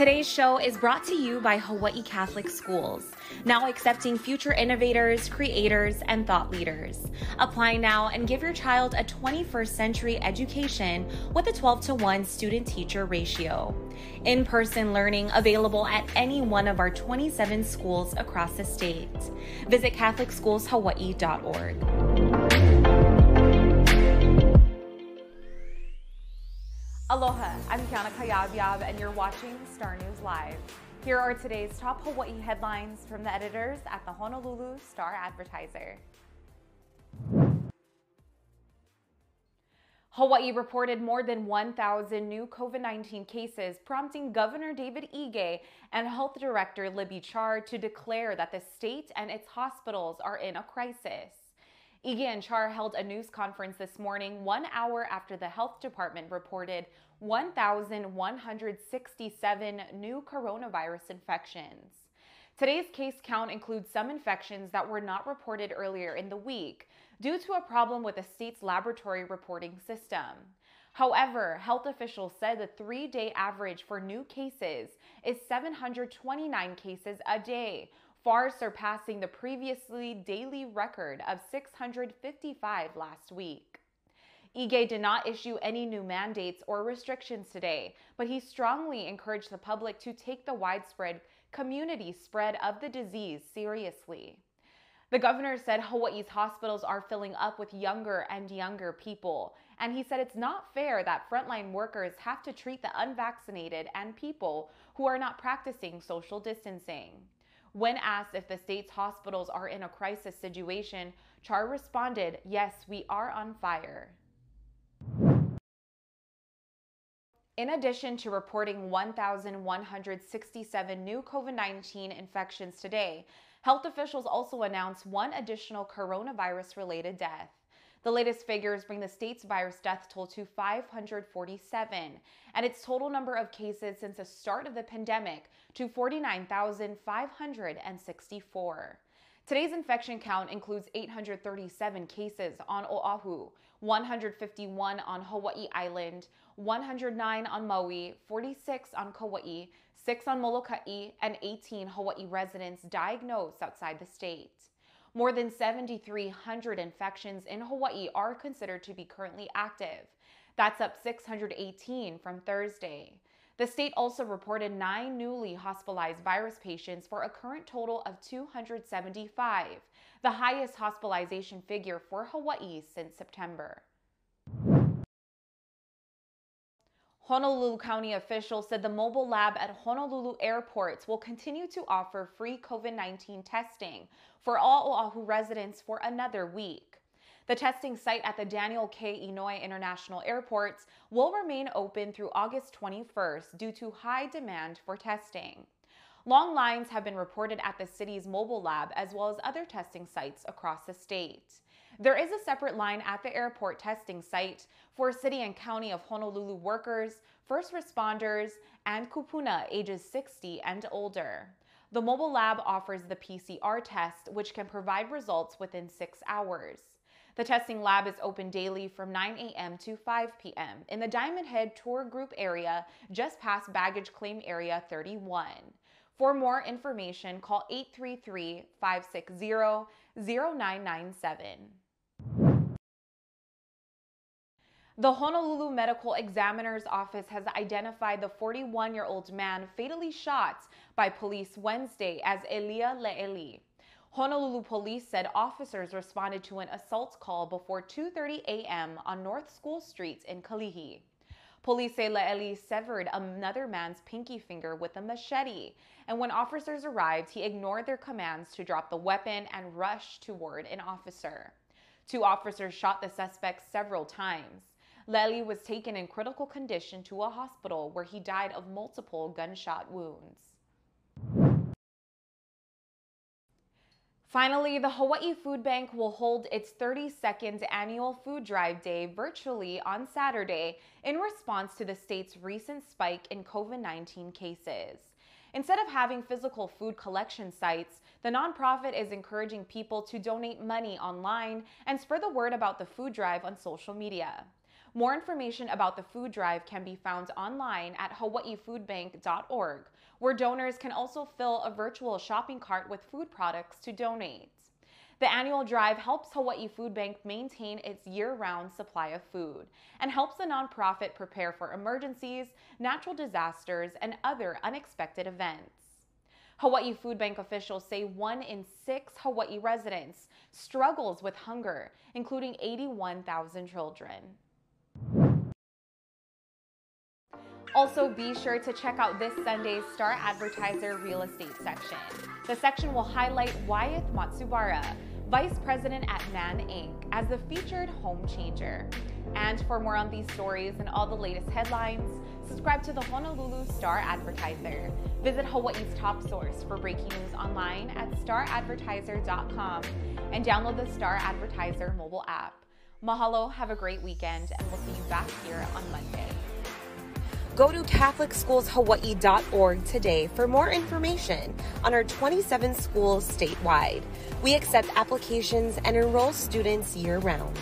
Today's show is brought to you by Hawaii Catholic Schools, now accepting future innovators, creators, and thought leaders. Apply now and give your child a 21st century education with a 12 to 1 student teacher ratio. In person learning available at any one of our 27 schools across the state. Visit CatholicSchoolsHawaii.org. Aloha, I'm Kiana Kayabyab, and you're watching Star News Live. Here are today's top Hawaii headlines from the editors at the Honolulu Star Advertiser. Hawaii reported more than 1,000 new COVID 19 cases, prompting Governor David Ige and Health Director Libby Char to declare that the state and its hospitals are in a crisis. Ige and Char held a news conference this morning, one hour after the health department reported 1,167 new coronavirus infections. Today's case count includes some infections that were not reported earlier in the week due to a problem with the state's laboratory reporting system. However, health officials said the three day average for new cases is 729 cases a day, far surpassing the previously daily record of 655 last week. Ige did not issue any new mandates or restrictions today, but he strongly encouraged the public to take the widespread community spread of the disease seriously. The governor said Hawaii's hospitals are filling up with younger and younger people, and he said it's not fair that frontline workers have to treat the unvaccinated and people who are not practicing social distancing. When asked if the state's hospitals are in a crisis situation, Char responded, Yes, we are on fire. In addition to reporting 1,167 new COVID 19 infections today, health officials also announced one additional coronavirus related death. The latest figures bring the state's virus death toll to 547, and its total number of cases since the start of the pandemic to 49,564. Today's infection count includes 837 cases on Oahu, 151 on Hawaii Island, 109 on Maui, 46 on Kauai, 6 on Molokai, and 18 Hawaii residents diagnosed outside the state. More than 7,300 infections in Hawaii are considered to be currently active. That's up 618 from Thursday. The state also reported nine newly hospitalized virus patients for a current total of 275, the highest hospitalization figure for Hawaii since September. Honolulu County officials said the mobile lab at Honolulu airports will continue to offer free COVID 19 testing for all Oahu residents for another week. The testing site at the Daniel K. Inouye International Airports will remain open through August 21st due to high demand for testing. Long lines have been reported at the city's mobile lab as well as other testing sites across the state. There is a separate line at the airport testing site for city and county of Honolulu workers, first responders, and kupuna ages 60 and older. The mobile lab offers the PCR test, which can provide results within six hours. The testing lab is open daily from 9 a.m. to 5 p.m. in the Diamond Head Tour Group area just past Baggage Claim Area 31. For more information, call 833 560 0997. The Honolulu Medical Examiner's Office has identified the 41 year old man fatally shot by police Wednesday as Elia Le'eli. Honolulu police said officers responded to an assault call before 2:30 a.m. on North School Street in Kalihi. Police say Le'eli severed another man's pinky finger with a machete, and when officers arrived, he ignored their commands to drop the weapon and rushed toward an officer. Two officers shot the suspect several times. Le'eli was taken in critical condition to a hospital where he died of multiple gunshot wounds. Finally, the Hawaii Food Bank will hold its 32nd annual Food Drive Day virtually on Saturday in response to the state's recent spike in COVID 19 cases. Instead of having physical food collection sites, the nonprofit is encouraging people to donate money online and spread the word about the food drive on social media. More information about the food drive can be found online at hawaiifoodbank.org, where donors can also fill a virtual shopping cart with food products to donate. The annual drive helps Hawaii Food Bank maintain its year round supply of food and helps the nonprofit prepare for emergencies, natural disasters, and other unexpected events. Hawaii Food Bank officials say one in six Hawaii residents struggles with hunger, including 81,000 children. Also, be sure to check out this Sunday's Star Advertiser Real Estate section. The section will highlight Wyeth Matsubara, Vice President at Nan Inc., as the featured home changer. And for more on these stories and all the latest headlines, subscribe to the Honolulu Star Advertiser. Visit Hawaii's top source for breaking news online at staradvertiser.com and download the Star Advertiser mobile app. Mahalo, have a great weekend, and we'll see you back here on Monday. Go to CatholicSchoolsHawaii.org today for more information on our 27 schools statewide. We accept applications and enroll students year round.